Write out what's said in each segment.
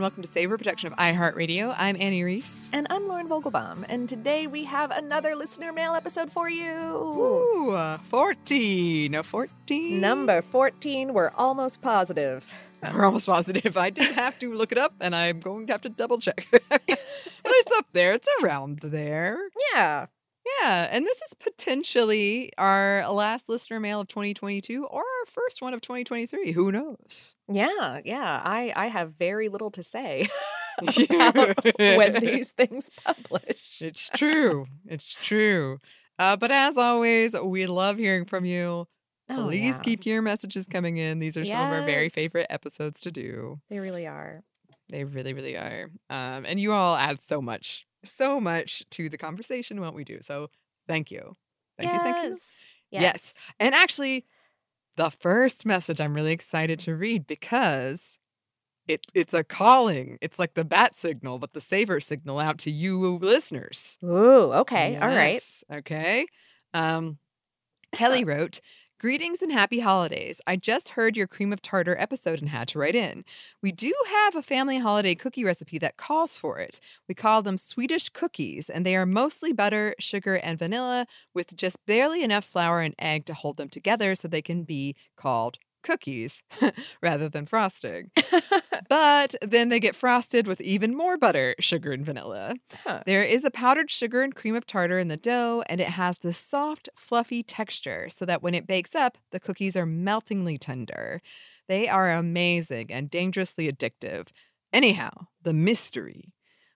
And welcome to Savor Production of iHeartRadio. I'm Annie Reese. And I'm Lauren Vogelbaum, and today we have another listener mail episode for you. Ooh, uh, 14. No, 14. Number 14, we're almost positive. We're almost positive. I did have to look it up, and I'm going to have to double check. but it's up there. It's around there. Yeah. Yeah, and this is potentially our last listener mail of 2022 or our first one of 2023. Who knows? Yeah, yeah. I I have very little to say when these things publish. It's true. It's true. Uh, but as always, we love hearing from you. Oh, Please yeah. keep your messages coming in. These are some of our very favorite episodes to do. They really are. They really, really are. Um, and you all add so much, so much to the conversation what we do. So thank you. Thank you. Thank you. Yes. Yes. And actually, the first message I'm really excited to read because it it's a calling. It's like the bat signal, but the Savor signal out to you listeners. Ooh, okay. All right. Okay. Um, Kelly wrote, Greetings and happy holidays. I just heard your cream of tartar episode and had to write in. We do have a family holiday cookie recipe that calls for it. We call them Swedish cookies, and they are mostly butter, sugar, and vanilla with just barely enough flour and egg to hold them together so they can be called cookies rather than frosting. but then they get frosted with even more butter, sugar, and vanilla. Huh. There is a powdered sugar and cream of tartar in the dough, and it has this soft, fluffy texture so that when it bakes up, the cookies are meltingly tender. They are amazing and dangerously addictive. Anyhow, the mystery.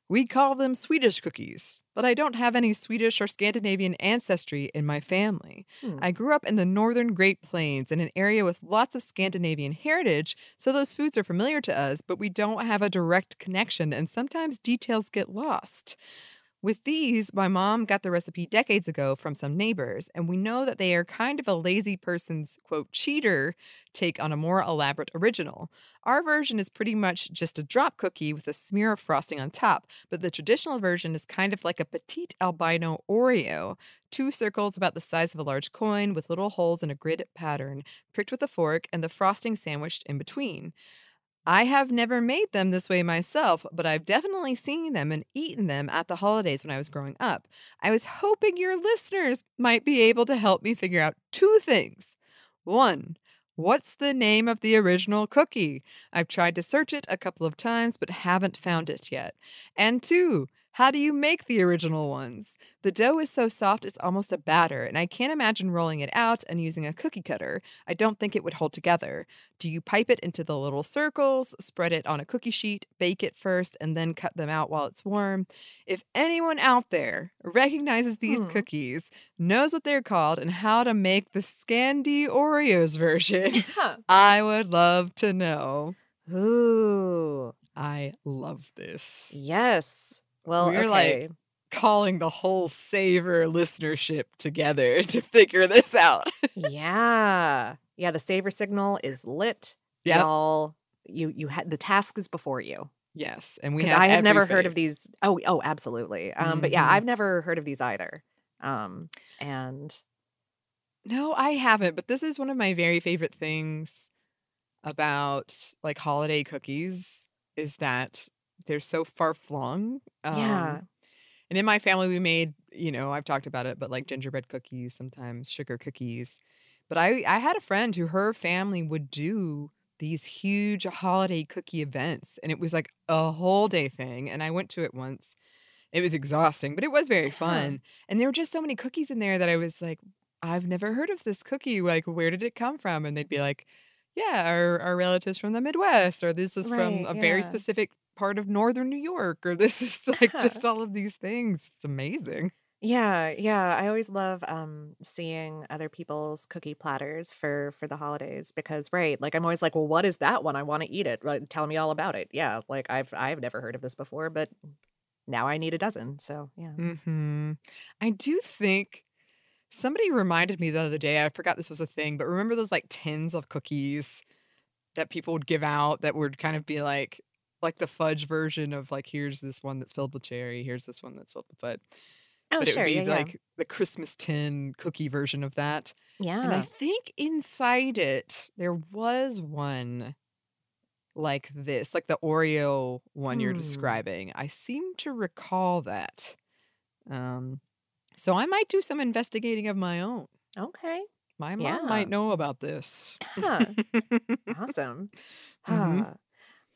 We call them Swedish cookies, but I don't have any Swedish or Scandinavian ancestry in my family. Hmm. I grew up in the northern Great Plains in an area with lots of Scandinavian heritage, so those foods are familiar to us, but we don't have a direct connection, and sometimes details get lost. With these, my mom got the recipe decades ago from some neighbors, and we know that they are kind of a lazy person's, quote, cheater take on a more elaborate original. Our version is pretty much just a drop cookie with a smear of frosting on top, but the traditional version is kind of like a petite albino Oreo two circles about the size of a large coin with little holes in a grid pattern, pricked with a fork, and the frosting sandwiched in between. I have never made them this way myself, but I've definitely seen them and eaten them at the holidays when I was growing up. I was hoping your listeners might be able to help me figure out two things. One, what's the name of the original cookie? I've tried to search it a couple of times, but haven't found it yet. And two, how do you make the original ones? The dough is so soft it's almost a batter, and I can't imagine rolling it out and using a cookie cutter. I don't think it would hold together. Do you pipe it into the little circles, spread it on a cookie sheet, bake it first, and then cut them out while it's warm? If anyone out there recognizes these Hmm. cookies, knows what they're called, and how to make the Scandi Oreos version, Huh. I would love to know. Ooh. I love this. Yes. Well, We're okay. like calling the whole Savor listenership together to figure this out. yeah. Yeah, the Savor signal is lit. Yep. Y'all you you had the task is before you. Yes, and we Because have I have never heard of these. Oh, oh, absolutely. Um, but yeah, Mhm. I've never heard of these either. Um, and No, I haven't, but this is one of my very favorite things about like holiday cookies is that they're so far flung. Yeah. Um, and in my family, we made, you know, I've talked about it, but like gingerbread cookies, sometimes sugar cookies. But I, I had a friend who her family would do these huge holiday cookie events, and it was like a whole day thing. And I went to it once. It was exhausting, but it was very fun. And there were just so many cookies in there that I was like, I've never heard of this cookie. Like, where did it come from? And they'd be like, Yeah, our, our relatives from the Midwest, or this is from Right, a very specific part of northern New York, or this is like just all of these things. It's amazing. Yeah, yeah. I always love um seeing other people's cookie platters for for the holidays because right, like I'm always like, well, what is that one? I want to eat it. Like, tell me all about it. Yeah, like I've I've never heard of this before, but now I need a dozen. So yeah. hmm I do think somebody reminded me the other day. I forgot this was a thing, but remember those like tins of cookies that people would give out that would kind of be like like the fudge version of like here's this one that's filled with cherry, here's this one that's filled with fudge. Oh, but it sure. would be Yeah, yeah. like the Christmas tin cookie version of that. Yeah. And I think inside it there was one like this, like the Oreo one you're Hmm. describing. I seem to recall that. Um, so I might do some investigating of my own. Okay. My mom Yeah. might know about this. Huh. Awesome. Mhm. Ah.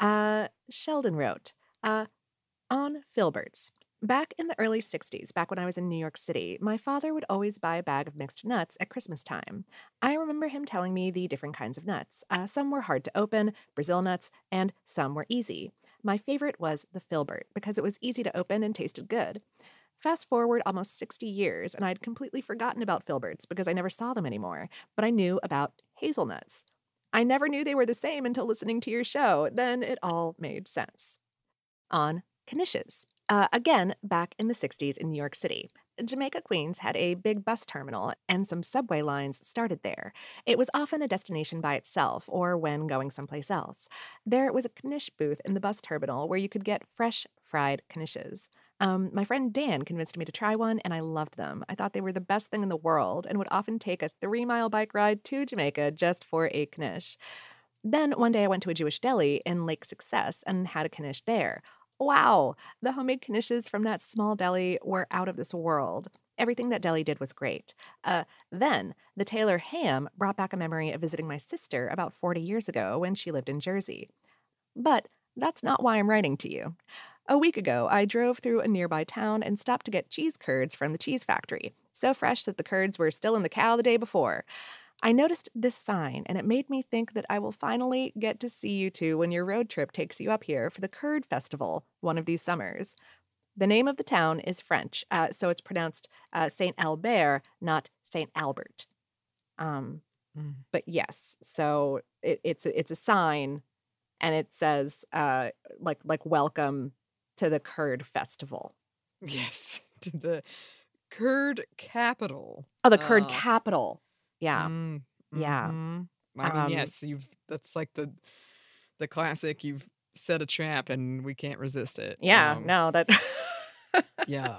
Uh, Sheldon wrote uh, on Filberts. Back in the early 60s, back when I was in New York City, my father would always buy a bag of mixed nuts at Christmas time. I remember him telling me the different kinds of nuts. Uh, some were hard to open, Brazil nuts, and some were easy. My favorite was the Filbert because it was easy to open and tasted good. Fast forward almost 60 years, and I'd completely forgotten about Filberts because I never saw them anymore, but I knew about hazelnuts. I never knew they were the same until listening to your show. Then it all made sense. On Knishes. Uh, again, back in the 60s in New York City. Jamaica Queens had a big bus terminal, and some subway lines started there. It was often a destination by itself or when going someplace else. There was a knish booth in the bus terminal where you could get fresh fried knishes. Um, my friend Dan convinced me to try one, and I loved them. I thought they were the best thing in the world and would often take a three mile bike ride to Jamaica just for a knish. Then one day I went to a Jewish deli in Lake Success and had a knish there. Wow, the homemade knishes from that small deli were out of this world. Everything that deli did was great. Uh, then, the Taylor ham brought back a memory of visiting my sister about 40 years ago when she lived in Jersey. But that's not why I'm writing to you. A week ago, I drove through a nearby town and stopped to get cheese curds from the cheese factory, so fresh that the curds were still in the cow the day before. I noticed this sign, and it made me think that I will finally get to see you two when your road trip takes you up here for the Curd Festival one of these summers. The name of the town is French, uh, so it's pronounced uh, Saint Albert, not Saint Albert. Um, Mm. but yes, so it, it's a, it's a sign, and it says uh, like like welcome to the Curd Festival. Yes, to the curd capital. Oh, the Curd Uh, capital. Yeah. mm, yeah. mhm. I mean, Um, yes, you've that's like the the classic. You've set a trap and we can't resist it. Yeah. Um, no, that Yeah,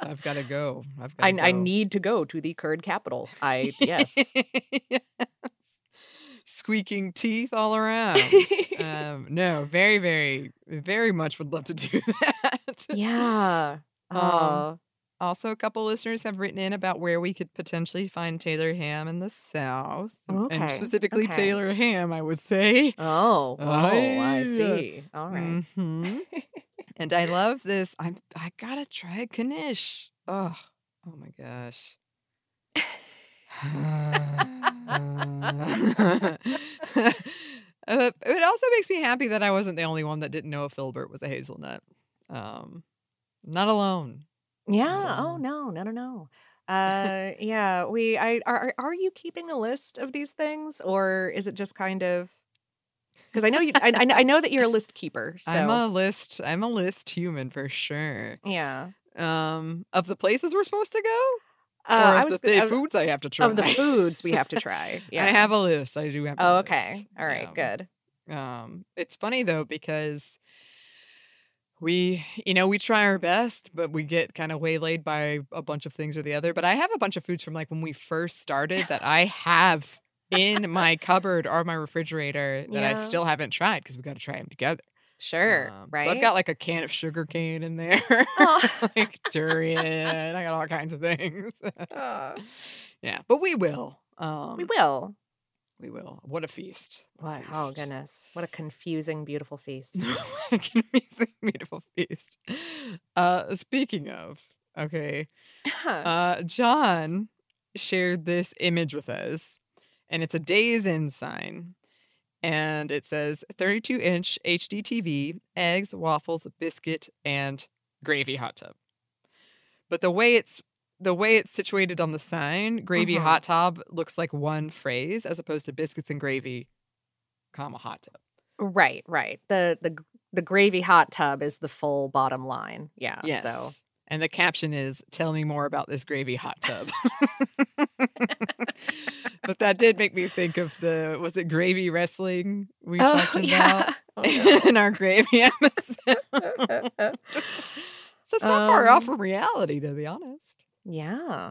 I've got to go. I've I, got. I need to go to the Curd capital. I yes. yes. Squeaking teeth all around. um, no, very, very, very much would love to do that. yeah. Um, Oh, Also, a couple listeners have written in about where we could potentially find Taylor ham in the South, and- and specifically okay. Taylor ham. I would say. oh, oh, I Aye. see. All right. Mhm. and I love this. I'm. I gotta try Knish. Oh, oh my gosh. Uh, it also makes me happy that I wasn't the only one that didn't know a filbert was a hazelnut. Um, not alone. Yeah. Oh Um, no, no, no, no. Uh, yeah. We. I are. are- you keeping a list of these things, or is it just kind of? because I know you. I, I know that you're a list keeper. So I'm a list. I'm a list human for sure. yeah. Um, of the places we're supposed to go, Uh, or I of was the foods I have to try. of the foods we have to try. Yeah. I have a list. I do have. A Oh, okay. All right. Yeah. Good. Um, it's funny though because we, you know, we try our best, but we get kind of waylaid by a bunch of things or the other. But I have a bunch of foods from like when we first started that I have in my cupboard or my refrigerator that I still haven't tried because we got to try them together. Sure. Um, right. So I've got like a can of sugar cane in there, Aw. like durian. I got all kinds of things. Uh, yeah, but we will. Um, we will. We will. What a feast! What? a Oh goodness! What a confusing, beautiful feast. Amazing, beautiful feast. Uh, speaking of, okay, uh, John shared this image with us, and it's a Days Inn sign, and it says 32 inch HD TV, eggs, waffles, biscuit, and gravy hot tub. But the way it's the way it's situated on the sign, gravy Mhm. hot tub looks like one phrase as opposed to biscuits and gravy, comma hot tub. right. Right. The the the gravy hot tub is the full bottom line. Yeah. Yes. So And the caption is "Tell me more about this gravy hot tub." but that did make me think of the was it gravy wrestling we Oh, talked about yeah. Oh, in our gravy episode. no. so it's not far off Um, from reality, to be honest. yeah.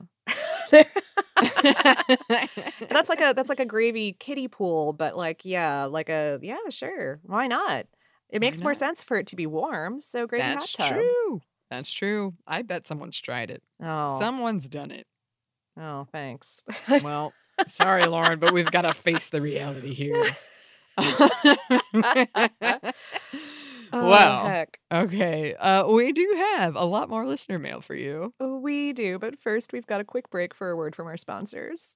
that's like a that's like a gravy kiddie pool, but like yeah, like a yeah, sure. Why not? It makes more sense for it to be warm. So gravy That's hot tub. true. That's true. I bet someone's tried it. Oh, Someone's done it. oh, thanks. Well, sorry, Lauren, but we've got to face the reality here. Oh, well, heck. okay. Uh, we do have a lot more listener mail for you. We do, but first we've got a quick break for a word from our sponsors.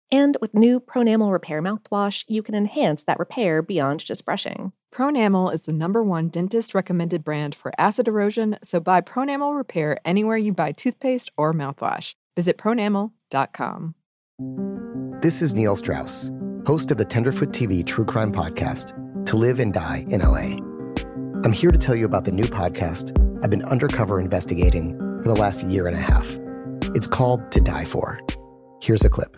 And with new Pronamel Repair mouthwash, you can enhance that repair beyond just brushing. Pronamel is the number one dentist recommended brand for acid erosion, so buy Pronamel Repair anywhere you buy toothpaste or mouthwash. Visit pronamel.com. This is Neil Strauss, host of the Tenderfoot TV True Crime Podcast, To Live and Die in LA. I'm here to tell you about the new podcast I've been undercover investigating for the last year and a half. It's called To Die For. Here's a clip.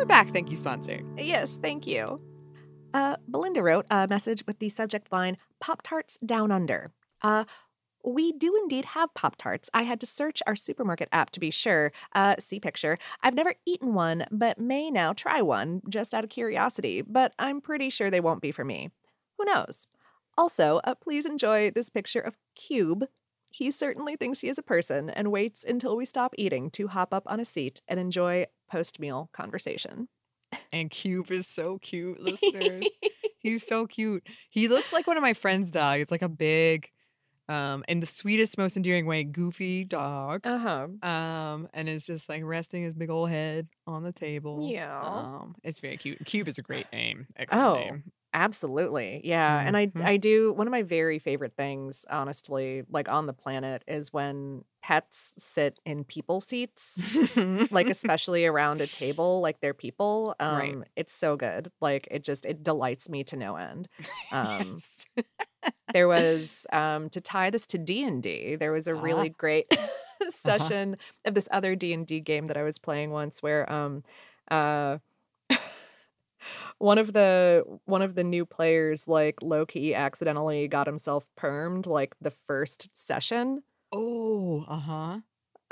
We're back. Thank you, sponsor. Yes, thank you. Uh, Belinda wrote a message with the subject line Pop Tarts Down Under. Uh, we do indeed have Pop Tarts. I had to search our supermarket app to be sure. Uh, see picture. I've never eaten one, but may now try one just out of curiosity, but I'm pretty sure they won't be for me. Who knows? Also, uh, please enjoy this picture of Cube. He certainly thinks he is a person and waits until we stop eating to hop up on a seat and enjoy post meal conversation. And Cube is so cute, listeners. He's so cute. He looks like one of my friend's dogs. It's like a big, um, in the sweetest, most endearing way, goofy dog. Uh huh. Um, and is just like resting his big old head on the table. Yeah. Um, it's very cute. Cube is a great name. Excellent Oh, name. Absolutely. Yeah. And I Mhm. I do one of my very favorite things, honestly, like on the planet is when pets sit in people seats, like especially around a table, like they're people. Um Right. it's so good. Like it just it delights me to no end. Um Yes. there was um to tie this to D&D, there was a Ah. really great session of this other D&D game that I was playing once where um uh one of the one of the new players like low key accidentally got himself permed like the first session oh, uh huh.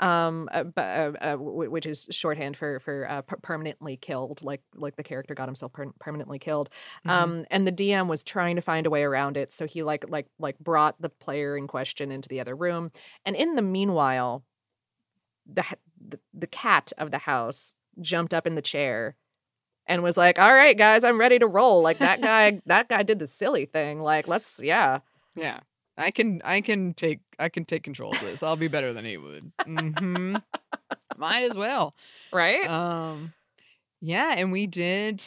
um uh, bu- uh, uh, which is shorthand for for uh, per- permanently killed like like the character got himself per- permanently killed Mhm. um and the dm was trying to find a way around it so he like like like brought the player in question into the other room and in the meanwhile the the, the cat of the house jumped up in the chair and was like all right guys i'm ready to roll like that guy that guy did the silly thing like let's yeah Yeah. I can I can take I can take control of this. I'll be better than he would. Mm-hmm. Might as well. right Um yeah, and we did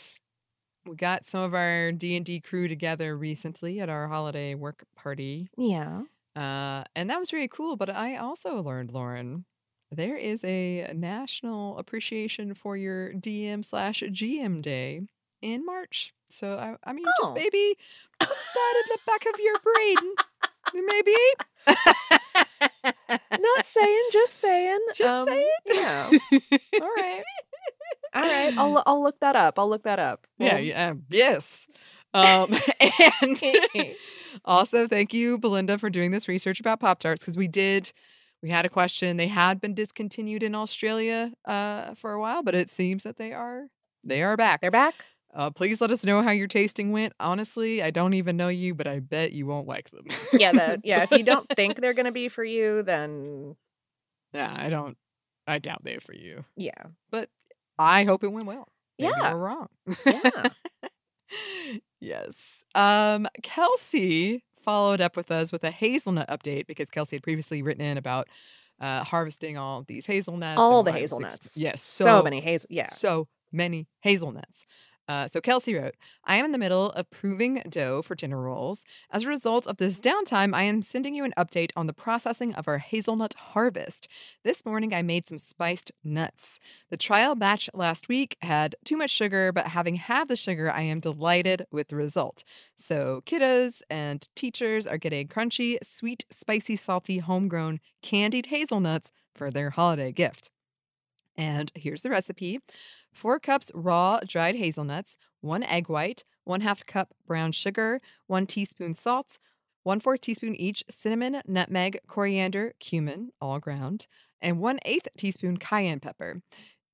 we got some of our D&D crew together recently at our holiday work party. yeah Uh and that was really cool, but I also learned, Lauren, there is a national appreciation for your DM slash GM day in March. So I I mean just Oh. maybe put that in the back of your brain. Maybe. not saying just saying Just um, saying. yeah all right all right i'll i'll look that up i'll look that up Yeah, Well, yeah, yes. Um, and also, thank you, Belinda, for doing this research about Pop Tarts because we did. We had a question. They had been discontinued in Australia uh, for a while, but it seems that they are they are back. they're back Uh, please let us know how your tasting went. Honestly, I don't even know you, but I bet you won't like them. yeah the yeah if you don't think they're gonna be for you then yeah, I don't. I doubt they're for you, yeah but I hope it went well. Maybe Yeah. we're wrong. yeah yes. Um, Kelsey followed up with us with a hazelnut update because Kelsey had previously written in about uh, harvesting all these hazelnuts. all the was ex- hazelnuts yes, so, many hazel yeah so many hazelnuts. Uh, so Kelsey wrote, I am in the middle of proving dough for dinner rolls. As a result of this downtime, I am sending you an update on the processing of our hazelnut harvest. This morning, I made some spiced nuts. The trial batch last week had too much sugar, but having halved the sugar, I am delighted with the result. So, kiddos and teachers are getting crunchy, sweet, spicy, salty, homegrown candied hazelnuts for their holiday gift. And here's the recipe four cups raw dried hazelnuts, one egg white, one half cup brown sugar, one teaspoon salt, one fourth teaspoon each cinnamon, nutmeg, coriander, cumin, all ground, and one eighth teaspoon cayenne pepper.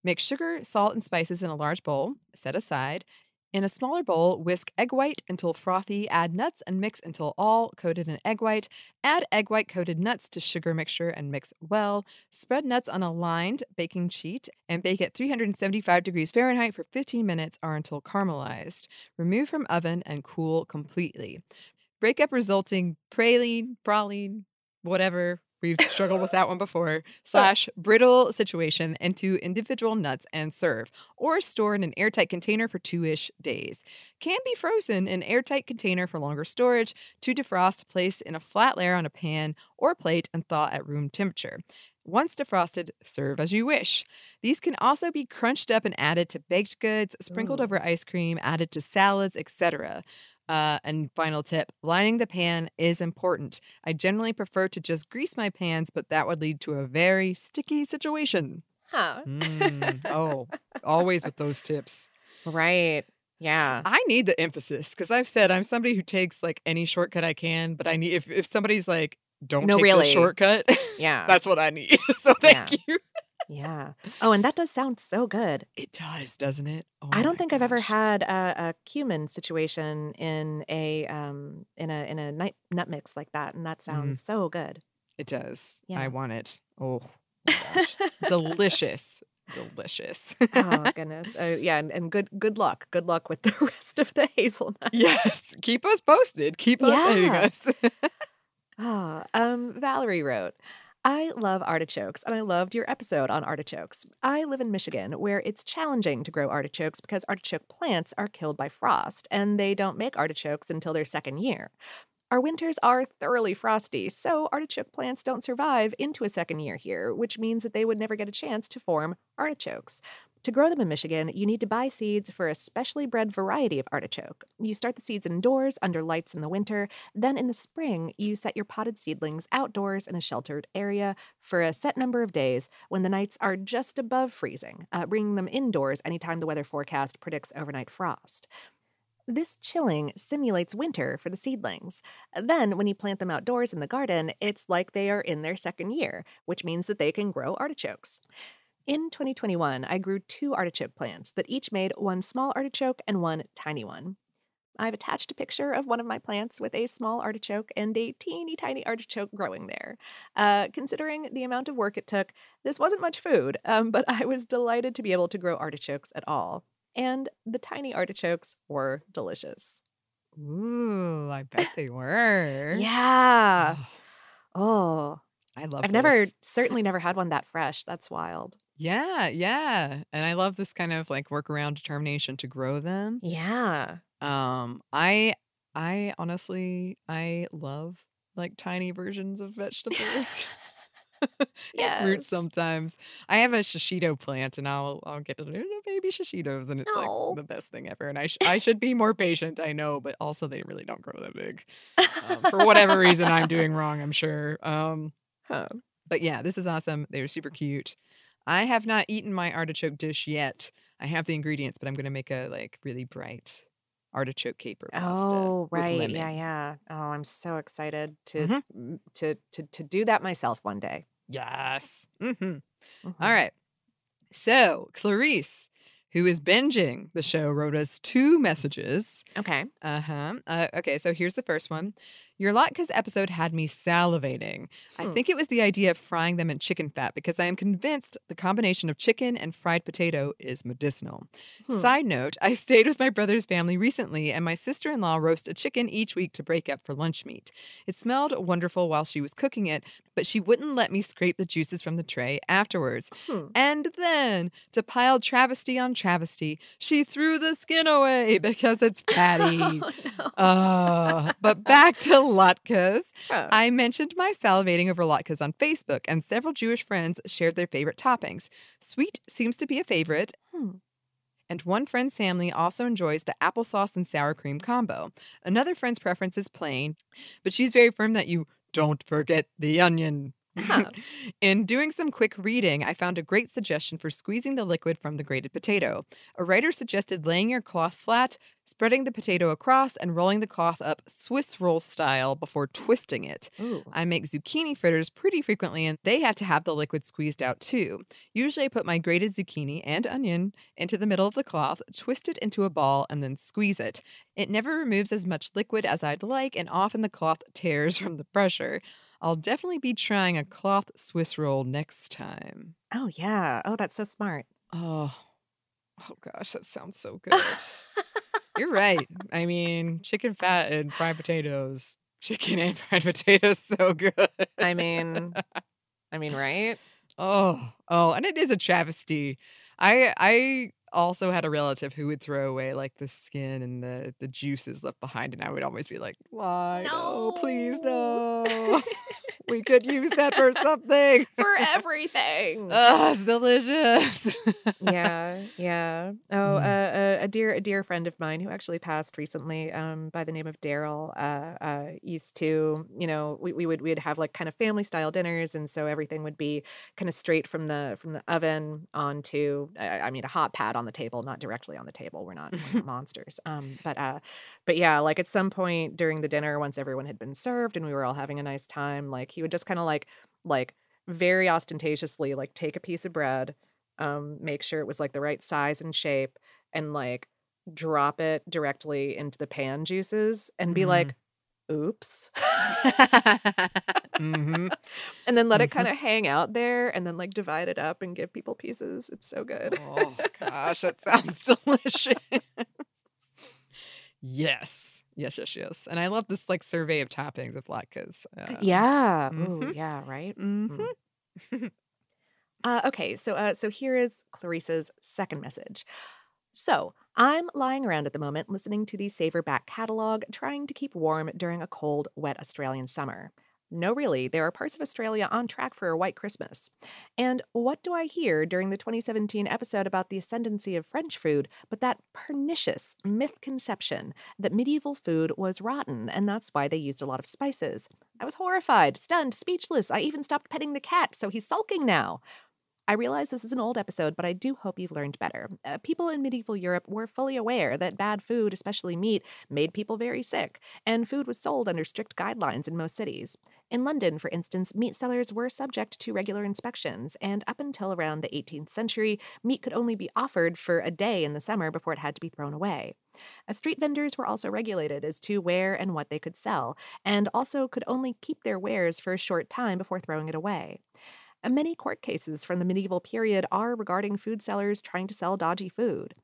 Mix sugar, salt, and spices in a large bowl, set aside. In a smaller bowl, whisk egg white until frothy, add nuts and mix until all coated in egg white. Add egg white coated nuts to sugar mixture and mix well. Spread nuts on a lined baking sheet and bake at 375 degrees Fahrenheit for 15 minutes or until caramelized. Remove from oven and cool completely. Break up resulting praline, praline, whatever We've struggled with that one before. Slash brittle situation into individual nuts and serve, or store in an airtight container for two ish days. Can be frozen in airtight container for longer storage. To defrost, place in a flat layer on a pan or plate and thaw at room temperature. Once defrosted, serve as you wish. These can also be crunched up and added to baked goods, sprinkled Ooh. over ice cream, added to salads, etc. Uh, and final tip lining the pan is important. I generally prefer to just grease my pans, but that would lead to a very sticky situation. Huh. Mm, oh, always with those tips. Right. Yeah. I need the emphasis because I've said I'm somebody who takes like any shortcut I can, but I need if, if somebody's like, don't No, take really. the shortcut, Yeah. that's what I need. so thank you. Yeah. Oh, and that does sound so good. It does, doesn't it? Oh I don't think I've ever had a, a cumin situation in a um in a in a nut, nut mix like that, and that sounds so good. It does. Yeah. I want it. Oh, gosh. delicious, delicious. oh goodness. Uh, yeah, and, and good good luck. Good luck with the rest of the hazelnut. yes, keep us posted. Keep updating Yeah. us. Ah, um, Valerie wrote, I love artichokes and I loved your episode on artichokes. I live in Michigan where it's challenging to grow artichokes because artichoke plants are killed by frost and they don't make artichokes until their second year. Our winters are thoroughly frosty, so artichoke plants don't survive into a second year here, which means that they would never get a chance to form artichokes. To grow them in Michigan, you need to buy seeds for a specially bred variety of artichoke. You start the seeds indoors under lights in the winter, then in the spring, you set your potted seedlings outdoors in a sheltered area for a set number of days when the nights are just above freezing, uh, bringing them indoors anytime the weather forecast predicts overnight frost. This chilling simulates winter for the seedlings. Then, when you plant them outdoors in the garden, it's like they are in their second year, which means that they can grow artichokes. In 2021, I grew two artichoke plants that each made one small artichoke and one tiny one. I've attached a picture of one of my plants with a small artichoke and a teeny tiny artichoke growing there. Uh, considering the amount of work it took, this wasn't much food, um, but I was delighted to be able to grow artichokes at all. And the tiny artichokes were delicious. Ooh, I bet they were. Yeah. Oh, Oh, I love I've never, certainly never had one that fresh. That's wild. Yeah, yeah. And I love this kind of like workaround determination to grow them. Yeah. Um, I I honestly I love like tiny versions of vegetables. yeah, Yes. fruits sometimes. I have a shishito plant and I'll I'll get little baby shishitos and it's Aw. like the best thing ever. And I sh- I should be more patient, I know, but also they really don't grow that big. Um, for whatever reason I'm doing wrong, I'm sure. Um Huh. but yeah, this is awesome. They were super cute. I have not eaten my artichoke dish yet. I have the ingredients, but I'm going to make a like really bright artichoke caper pasta. Oh, right. Yeah, yeah. Oh, I'm so excited to Mhm. to to to do that myself one day. Yes. Mhm. All right. So Clarice, who is binging the show, wrote us two messages. Okay. Uh-huh. Uh, okay, so here's the first one. Your latkes episode had me salivating. I Hmm. think it was the idea of frying them in chicken fat because I am convinced the combination of chicken and fried potato is medicinal. Hmm. Side note, I stayed with my brother's family recently and my sister-in-law roast a chicken each week to break up for lunch meat. It smelled wonderful while she was cooking it, but she wouldn't let me scrape the juices from the tray afterwards. Hmm. And then, to pile travesty on travesty, she threw the skin away because it's fatty. Oh, no. Uh, but back to latkes. Oh. I mentioned my salivating over latkes on Facebook, and several Jewish friends shared their favorite toppings. Sweet seems to be a favorite. Hmm. And one friend's family also enjoys the applesauce and sour cream combo. Another friend's preference is plain, but she's very firm that you don't forget the onion. Huh. In doing some quick reading, I found a great suggestion for squeezing the liquid from the grated potato. A writer suggested laying your cloth flat, spreading the potato across, and rolling the cloth up Swiss roll style before twisting it. Ooh. I make zucchini fritters pretty frequently, and they have to have the liquid squeezed out too. Usually, I put my grated zucchini and onion into the middle of the cloth, twist it into a ball, and then squeeze it. It never removes as much liquid as I'd like, and often the cloth tears from the pressure. I'll definitely be trying a cloth Swiss roll next time. Oh yeah. Oh, that's so smart. Oh, oh gosh, that sounds so good. You're right. I mean, chicken fat and fried potatoes. Chicken and fried potatoes, so good. I mean, I mean, right? Oh, oh, and it is a travesty. I I also had a relative who would throw away like the skin and the the juices left behind, and I would always be like, "Why? No, please, no. we could use that for something, for everything." Oh, it's delicious. yeah, yeah. Oh, Mm. uh, a, a dear, a dear friend of mine who actually passed recently, um, by the name of Daryl, uh, uh, used to, you know, we, we would we would have like kind of family style dinners, and so everything would be kind of straight from the from the oven onto, I, I mean, a hot pad on the table, not directly on the table. We're not, we're not monsters. Um, but uh, but yeah, like at some point during the dinner, once everyone had been served and we were all having a nice time, like he would just kind of like like very ostentatiously like take a piece of bread um, make sure it was like the right size and shape, and like drop it directly into the pan juices and be like, oops. Mhm. And then let it Mhm. kind of hang out there and then like divide it up and give people pieces. It's so good. Oh gosh, that sounds delicious. yes, yes, yes, yes. And I love this like survey of toppings of latkes. Uh, yeah. Ooh, mhm. yeah, right? mhm. Uh, okay, so uh, so here is Clarissa's second message. So I'm lying around at the moment listening to the Savor Back catalog, trying to keep warm during a cold, wet Australian summer. No, really, there are parts of Australia on track for a white Christmas. And what do I hear during the 2017 episode about the ascendancy of French food but that pernicious myth-conception that medieval food was rotten and that's why they used a lot of spices? I was horrified, stunned, speechless. I even stopped petting the cat, so he's sulking now. I realize this is an old episode, but I do hope you've learned better. Uh, people in medieval Europe were fully aware that bad food, especially meat, made people very sick, and food was sold under strict guidelines in most cities. In London, for instance, meat sellers were subject to regular inspections, and up until around the 18th century, meat could only be offered for a day in the summer before it had to be thrown away. Uh, street vendors were also regulated as to where and what they could sell, and also could only keep their wares for a short time before throwing it away. Uh, Many court cases from the medieval period are regarding food sellers trying to sell dodgy food.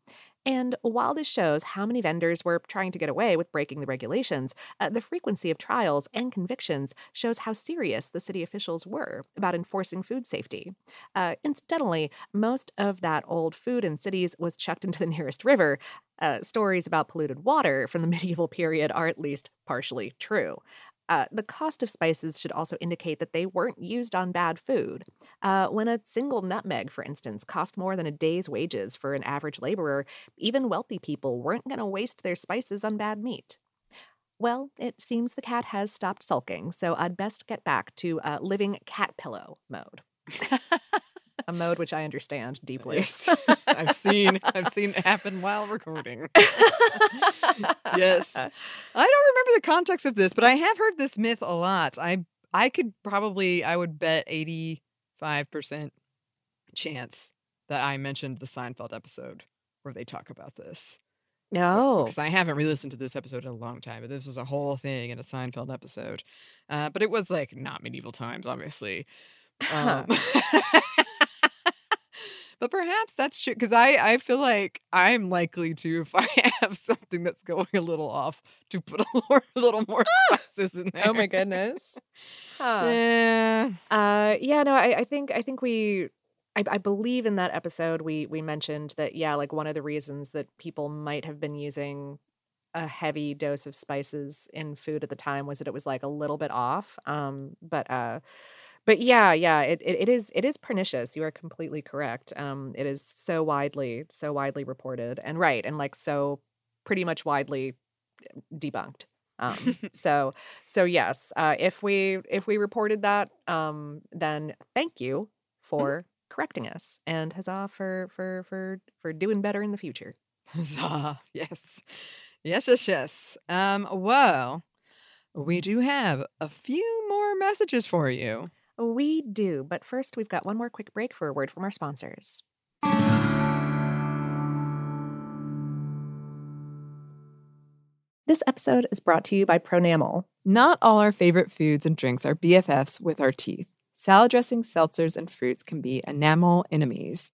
And while this shows how many vendors were trying to get away with breaking the regulations, uh, the frequency of trials and convictions shows how serious the city officials were about enforcing food safety. Uh, incidentally, most of that old food in cities was chucked into the nearest river. Uh, stories about polluted water from the medieval period are at least partially true. Uh, the cost of spices should also indicate that they weren't used on bad food. Uh, when a single nutmeg, for instance, cost more than a day's wages for an average laborer, even wealthy people weren't going to waste their spices on bad meat. Well, it seems the cat has stopped sulking, so I'd best get back to uh, living cat pillow mode. a mode which I understand deeply. Yes. I've seen I've seen it happen while recording. yes. I don't remember the context of this, but I have heard this myth a lot. I I could probably I would bet 85% chance that I mentioned the Seinfeld episode where they talk about this. No. Because I haven't re-listened to this episode in a long time, but this was a whole thing in a Seinfeld episode. Uh, but it was like not medieval times, obviously. Um, but perhaps that's true because I, I feel like I'm likely to, if I have something that's going a little off, to put a little, a little more spices in there. Oh my goodness. Huh. Yeah. Uh, yeah, no, I, I think I think we I, I believe in that episode we we mentioned that yeah, like one of the reasons that people might have been using a heavy dose of spices in food at the time was that it was like a little bit off. Um, but uh but yeah, yeah, it, it, it is it is pernicious. You are completely correct. Um, it is so widely, so widely reported and right, and like so pretty much widely debunked. Um, so so yes, uh, if we if we reported that, um, then thank you for correcting us and huzzah for for for for doing better in the future. Huzzah. Yes. Yes, yes, yes. Um, well, we do have a few more messages for you. We do, but first we've got one more quick break for a word from our sponsors. This episode is brought to you by Pronamel. Not all our favorite foods and drinks are BFFs with our teeth. Salad dressings, seltzers, and fruits can be enamel enemies.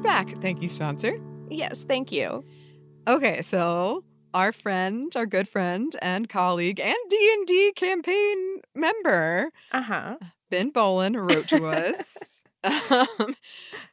We're back. Thank you, sponsor. Yes, thank you. Okay, so our friend, our good friend and colleague and D&D campaign member, Uh-huh. Ben Bowlin wrote to us. um,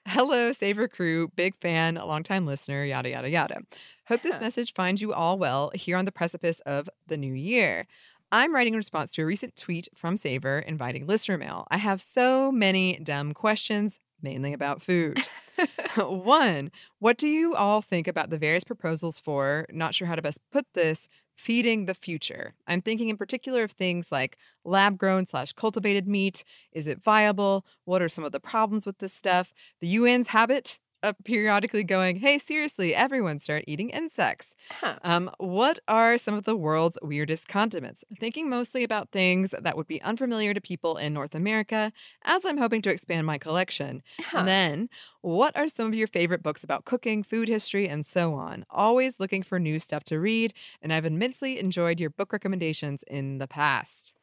Hello, Savor Crew, big fan, longtime listener, yada, yada, yada. Hope this message finds you all well here on the precipice of the new year. I'm writing in response to a recent tweet from Savor inviting listener mail. I have so many dumb questions, mainly about food. One, what do you all think about the various proposals for, not sure how to best put this, feeding the future? I'm thinking in particular of things like lab grown slash cultivated meat. Is it viable? What are some of the problems with this stuff? The UN's habit of periodically going, hey, seriously, everyone start eating insects. Huh. Um, what are some of the world's weirdest condiments? Thinking mostly about things that would be unfamiliar to people in North America, as I'm hoping to expand my collection. Huh. And then, what are some of your favorite books about cooking, food history, and so on? Always looking for new stuff to read, and I've immensely enjoyed your book recommendations in the past.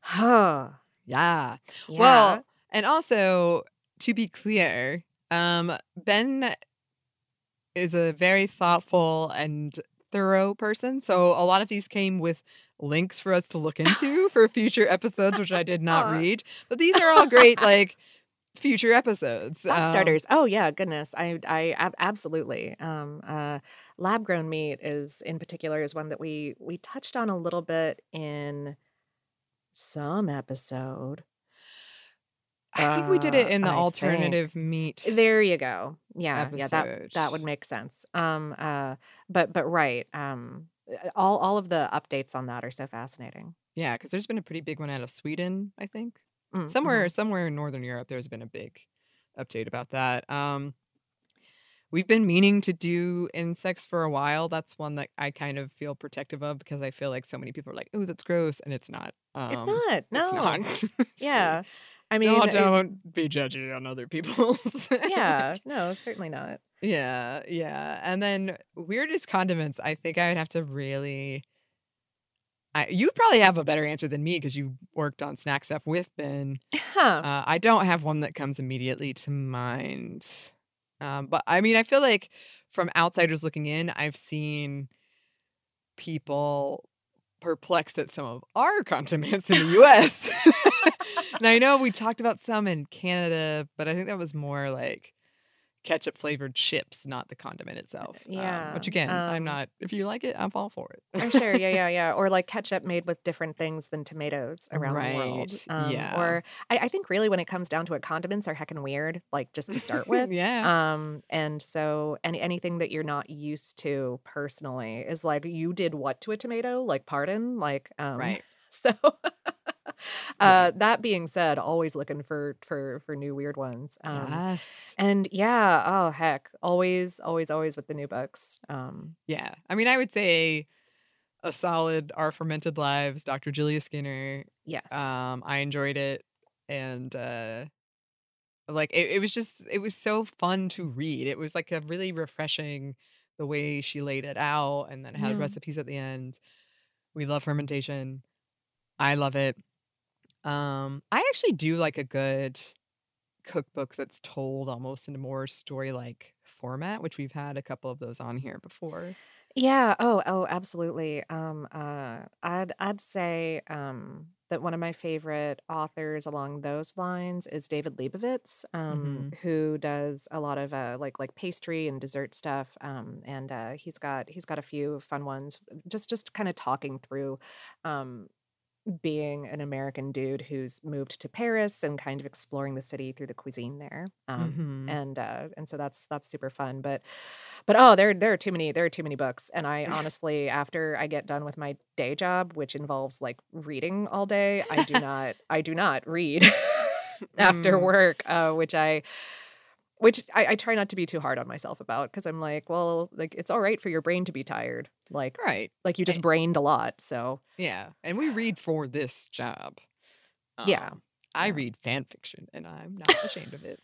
Huh. Yeah. Yeah. Well, and also to be clear, um, Ben is a very thoughtful and thorough person. So a lot of these came with links for us to look into for future episodes, which I did not read. But these are all great, like future episodes. Um, starters. Oh yeah, goodness. I I ab- absolutely. Um uh lab grown meat is in particular is one that we we touched on a little bit in some episode. I think we did it Uh, in the I think. alternative meat. There you go. Yeah, yeah, that that would make sense. Um uh but but right. Um uh, all all of the updates on that are so fascinating. Yeah, because there's been a pretty big one out of Sweden, I think. Mm, somewhere mhm. somewhere in northern europe there's been a big update about that um we've been meaning to do insects for a while that's one that i kind of feel protective of because i feel like so many people are like oh that's gross and it's not um, It's not. No. it's not Yeah. I mean, don't, it- don't be judgy on other people's. yeah, no, certainly not. Yeah, yeah. And then weirdest condiments, I think I would have to really I you probably have a better answer than me because you worked on snack stuff with Ben. Huh. Uh, I don't have one that comes immediately to mind. Um, but I mean, I feel like from outsiders looking in, I've seen people perplexed at some of our condiments in the US. and I know we talked about some in Canada, but I think that was more like ketchup flavored chips, not the condiment itself. Um, Yeah, which again, I'm um, not, if you like it, I'm all for it. I'm sure. Yeah, yeah, yeah. Or like ketchup made with different things than tomatoes around the world. Right, yeah. Or I, I think really when it comes down to it, condiments are heckin' weird, like just to start with. yeah. Um, and so any anything that you're not used to personally is like you did what to a tomato? Like pardon? Like um right. so uh that being said, always looking for for for new weird ones. Um yes. and yeah, oh heck, always, always, always with the new books. Um Yeah. I mean, I would say a solid Our Fermented Lives, Dr. Julia Skinner. yes. Um, I enjoyed it. And uh like it, it was just it was so fun to read. It was like a really refreshing the way she laid it out and then had Yeah. recipes at the end. We love fermentation. I love it. Um, I actually do like a good cookbook that's told almost in a more story like format, which we've had a couple of those on here before. Yeah. Oh, oh, absolutely. Um, uh, I'd I'd say um that one of my favorite authors along those lines is David Lebovitz, um, who does a lot of uh like like pastry and dessert stuff. Um, and uh, he's got he's got a few fun ones. Just just kind of talking through um being an American dude who's moved to Paris and kind of exploring the city through the cuisine there. Um, Mhm. and uh, and so that's that's super fun. But but oh, there there are too many there are too many books. And I honestly, after I get done with my day job, which involves like reading all day, I do not I do not read after Mm. work. Uh, which I which I, I try not to be too hard on myself about because I'm like, well, like it's all right for your brain to be tired. Like Right. like you just brained a lot. So Yeah. And we read for this job. Yeah. Um, I Yeah. read fan fiction and I'm not ashamed of it.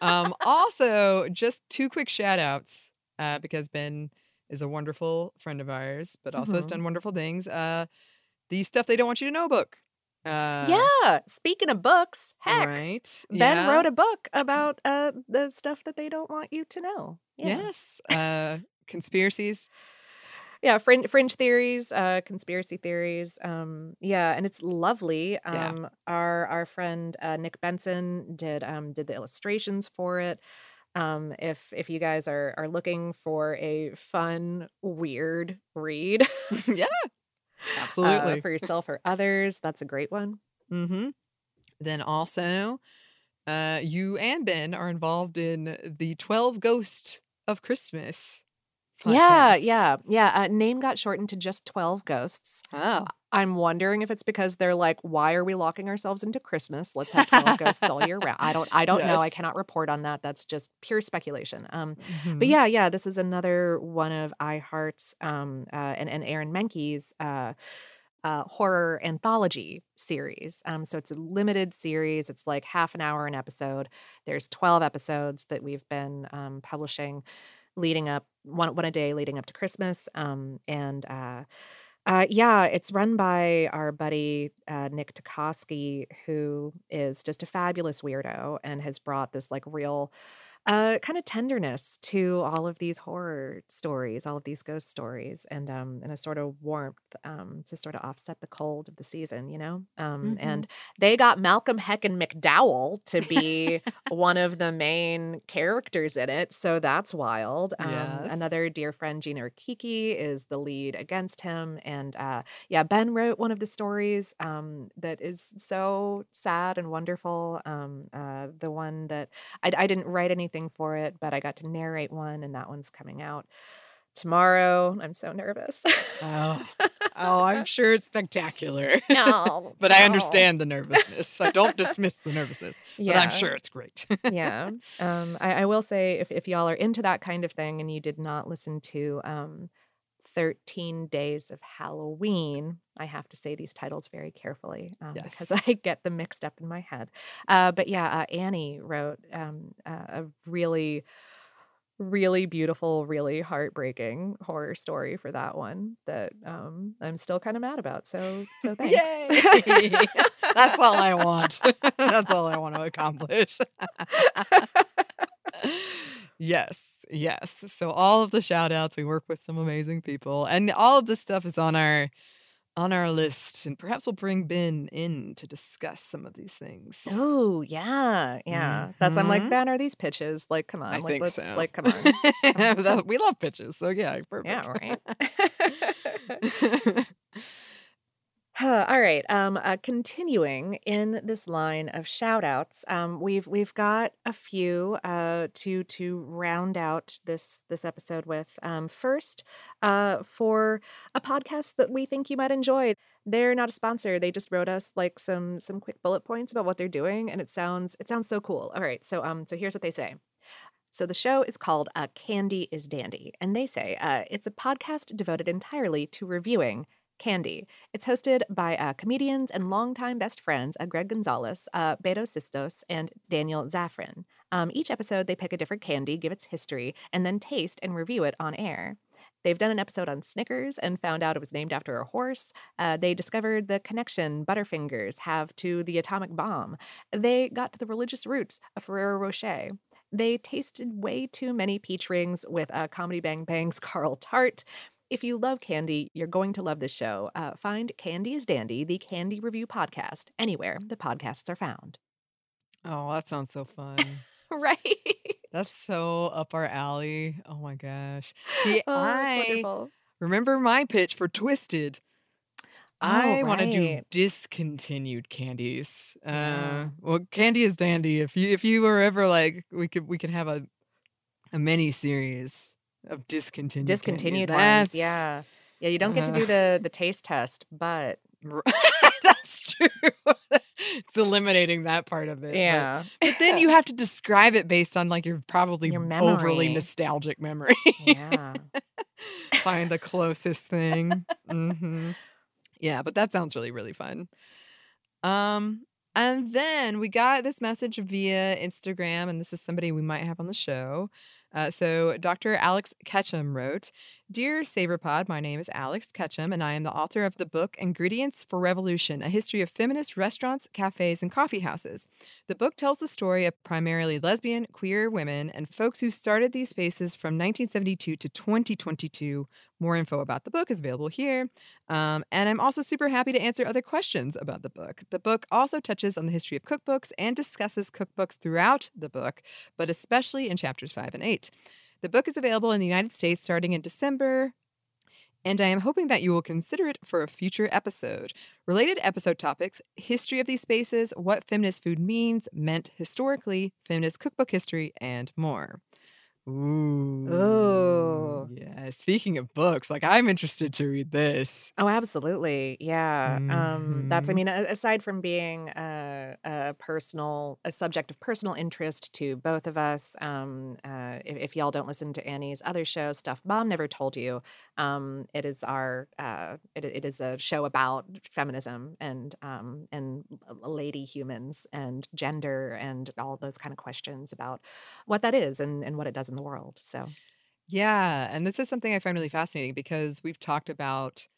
Um, also, just two quick shout outs uh, because Ben is a wonderful friend of ours, but also has Mhm. done wonderful things. Uh, the Stuff They Don't Want You to Know book. Uh, yeah. Speaking of books, heck. Right. Ben yeah. wrote a book about uh the stuff that they don't want you to know. Yeah. Yes. Uh, conspiracies. Yeah, fringe, fringe theories, uh conspiracy theories. Um yeah, and it's lovely. Um Yeah. our our friend uh Nick Benson did um did the illustrations for it. Um if if you guys are are looking for a fun weird read yeah. Uh, Absolutely. for yourself or others, that's a great one. Mm-hmm. Then also, uh, you and Ben are involved in the 12 Ghost of Christmas. Yeah, yeah, yeah. Uh, name got shortened to just 12 ghosts. Oh. I'm wondering if it's because they're like, why are we locking ourselves into Christmas? Let's have 12 ghosts all year round. I don't I don't know. I cannot report on that. That's just pure speculation. Um Mhm. but yeah, yeah, this is another one of iHeart's um uh and, and Aaron Mahnke's uh uh, horror anthology series. Um, so it's a limited series. It's like half an hour an episode. There's 12 episodes that we've been um, publishing leading up one one a day leading up to Christmas. Um, and uh, uh, yeah, it's run by our buddy uh, Nick Tukoski, who is just a fabulous weirdo and has brought this like real uh, kind of tenderness to all of these horror stories, all of these ghost stories, and um, and a sort of warmth um, to sort of offset the cold of the season, you know. Um, And they got Malcolm Heck and McDowell to be one of the main characters in it, so that's wild. Um, Yes. Another dear friend, Gina Kiki, is the lead against him, and uh, yeah, Ben wrote one of the stories um, that is so sad and wonderful. Um, uh, the one that I, I didn't write anything for it, but I got to narrate one, and that one's coming out tomorrow. I'm so nervous. Oh. oh, I'm sure it's spectacular. no, but I understand the nervousness. I don't dismiss the nervousness, but I'm sure it's great. yeah. Um, I, I will say if, if y'all are into that kind of thing and you did not listen to um, 13 Days of Halloween. I have to say these titles very carefully um, because I get them mixed up in my head. Uh, but yeah, uh, Annie wrote um, uh, a really, really beautiful, really heartbreaking horror story for that one that um, I'm still kind of mad about. So, so thanks. That's all I want. That's all I want to accomplish. yes, yes. So all of the shout outs, we work with some amazing people. And all of this stuff is on our on our list. And perhaps we'll bring Ben in to discuss some of these things. Oh yeah, yeah. That's I'm like Mhm. Ben. Are these pitches? Like, come on, I like think let's so. like come on. We love pitches. So yeah, perfect. Yeah, right. All right. Um, uh, continuing in this line of shout outs, um, we've we've got a few uh, to to round out this this episode with. Um, first, uh, for a podcast that we think you might enjoy. They're not a sponsor. They just wrote us like some some quick bullet points about what they're doing, and it sounds it sounds so cool. All right. So um, so here's what they say. So the show is called uh, Candy is Dandy, and they say uh, it's a podcast devoted entirely to reviewing candy. It's hosted by uh, comedians and longtime best friends uh, Greg Gonzalez, uh, Beto Sistos, and Daniel Zafran. Um, each episode, they pick a different candy, give its history, and then taste and review it on air. They've done an episode on Snickers and found out it was named after a horse. Uh, they discovered the connection Butterfingers have to the atomic bomb. They got to the religious roots of Ferrero Rocher. They tasted way too many peach rings with uh, Comedy Bang Bang's Carl Tart. If you love candy, you're going to love this show. Uh, find Candy is Dandy, the candy review podcast, anywhere the podcasts are found. Oh, that sounds so fun. right? That's so up our alley. Oh my gosh. See, Oh, I wonderful. remember my pitch for Twisted. I Oh, want to do discontinued candies. Uh, well, candy is dandy. If you if you were ever like, we could we could have a a mini series of discontinued. Discontinued ones. Yeah. Yeah, you don't get to Uh. do the the taste test, but That's true. it's eliminating that part of it. yeah. But, then you have to describe it based on like your probably Your overly nostalgic memory. yeah. Find the closest thing. Mm-hmm. Yeah, but that sounds really, really fun. Um, and then we got this message via Instagram, and this is somebody we might have on the show. Uh, so Dr. Alex Ketchum wrote, Dear SavorPod, my name is Alex Ketchum, and I am the author of the book Ingredients for Revolution, a history of feminist restaurants, cafes, and coffee houses. The book tells the story of primarily lesbian, queer women and folks who started these spaces from 1972 to 2022. More info about the book is available here. Um, and I'm also super happy to answer other questions about the book. The book also touches on the history of cookbooks and discusses cookbooks throughout the book, but especially in chapters 5 and 8. The book is available in the United States starting in December, and I am hoping that you will consider it for a future episode. Related episode topics history of these spaces, what feminist food means, meant historically, feminist cookbook history, and more. Ooh. Ooh. Yeah. Speaking of books, like I'm interested to read this. Oh, absolutely. Yeah. Um, that's, I Mhm. mean, aside from being a, a personal, a subject of personal interest to both of us, um, uh, if, if y'all don't listen to Annie's other show, Stuff Mom Never Told You, um, it is our, uh, it, it is a show about feminism and, um, and lady humans and gender and all those kind of questions about what that is and, and what it does in the world. So, Yeah, and this is something I find really fascinating because we've talked about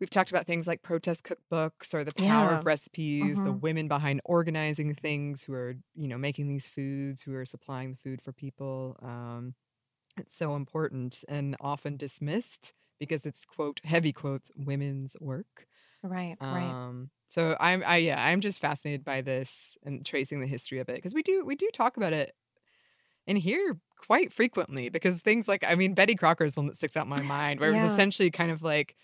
we've talked about things like protest cookbooks or the power Yeah. of recipes, the Mhm. women behind organizing things who are, you know, making these foods, who are supplying the food for people. Um, it's so important and often dismissed because it's quote heavy quotes women's work. right, right. Um, so I'm I yeah, I'm just fascinated by this and tracing the history of it because we do we do talk about it in here quite frequently because things like I mean Betty Crocker is one that sticks out in my mind where it was essentially kind of like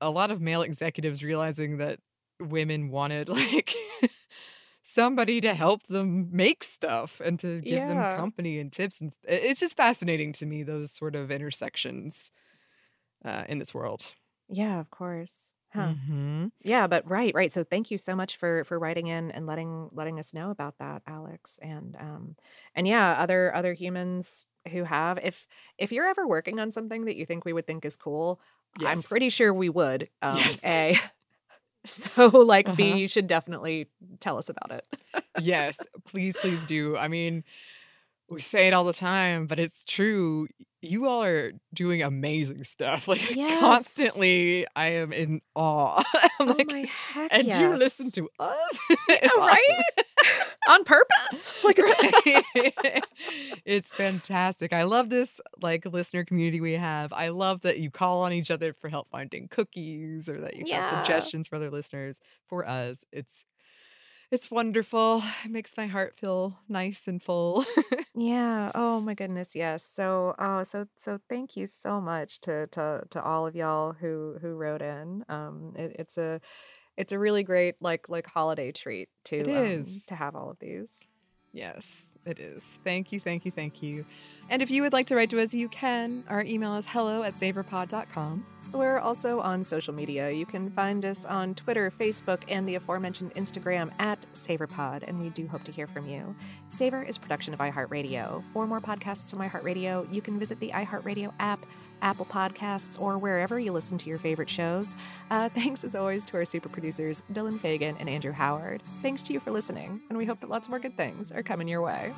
a lot of male executives realizing that women wanted like somebody to help them make stuff and to give Yeah. them company and tips and it's just fascinating to me those sort of intersections uh, in this world. Yeah, of course. Huh. Mhm. Yeah, but right, right. So thank you so much for for writing in and letting letting us know about that, Alex. And um and yeah, other other humans who have if if you're ever working on something that you think we would think is cool, I'm pretty sure we would. Um Yes. A so like B, Uh-huh. you should definitely tell us about it. yes, please, please do. I mean, we say it all the time, but it's true. You all are doing amazing stuff. Like Yes. constantly, I am in awe. oh like, my heck and you listen to us. it's right? on purpose? Like Right. it's fantastic. I love this like listener community we have. I love that you call on each other for help finding cookies or that you have Yeah. suggestions for other listeners. For us, it's it's wonderful. It makes my heart feel nice and full. Yeah. Oh my goodness. Yes. So, oh, so, so thank you so much to, to, to all of y'all who, who wrote in. Um, it, it's a, it's a really great, like, like holiday treat to, It um, to have all of these. Yes, it is. Thank you, thank you, thank you. And if you would like to write to us, you can. Our email is hello at savorpod.com. We're also on social media. You can find us on Twitter, Facebook, and the aforementioned Instagram at SavorPod, and we do hope to hear from you. Savor is production of iHeartRadio. For more podcasts from iHeartRadio, you can visit the iHeartRadio app, Apple Podcasts, or wherever you listen to your favorite shows. Uh, thanks as always to our super producers, Dylan Fagan and Andrew Howard. Thanks to you for listening, and we hope that lots more good things are coming your way.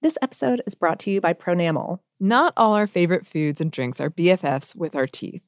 This episode is brought to you by Pronamel. Not all our favorite foods and drinks are BFFs with our teeth.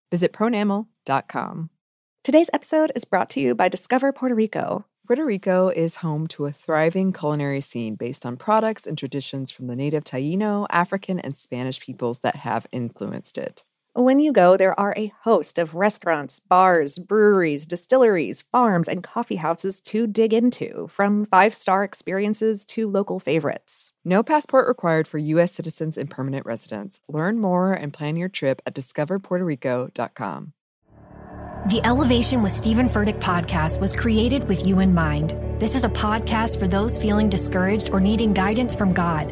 Visit pronamel.com. Today's episode is brought to you by Discover Puerto Rico. Puerto Rico is home to a thriving culinary scene based on products and traditions from the native Taino, African, and Spanish peoples that have influenced it. When you go, there are a host of restaurants, bars, breweries, distilleries, farms, and coffee houses to dig into, from five star experiences to local favorites. No passport required for U.S. citizens and permanent residents. Learn more and plan your trip at discoverpuertorico.com. The Elevation with Stephen Furtick podcast was created with you in mind. This is a podcast for those feeling discouraged or needing guidance from God.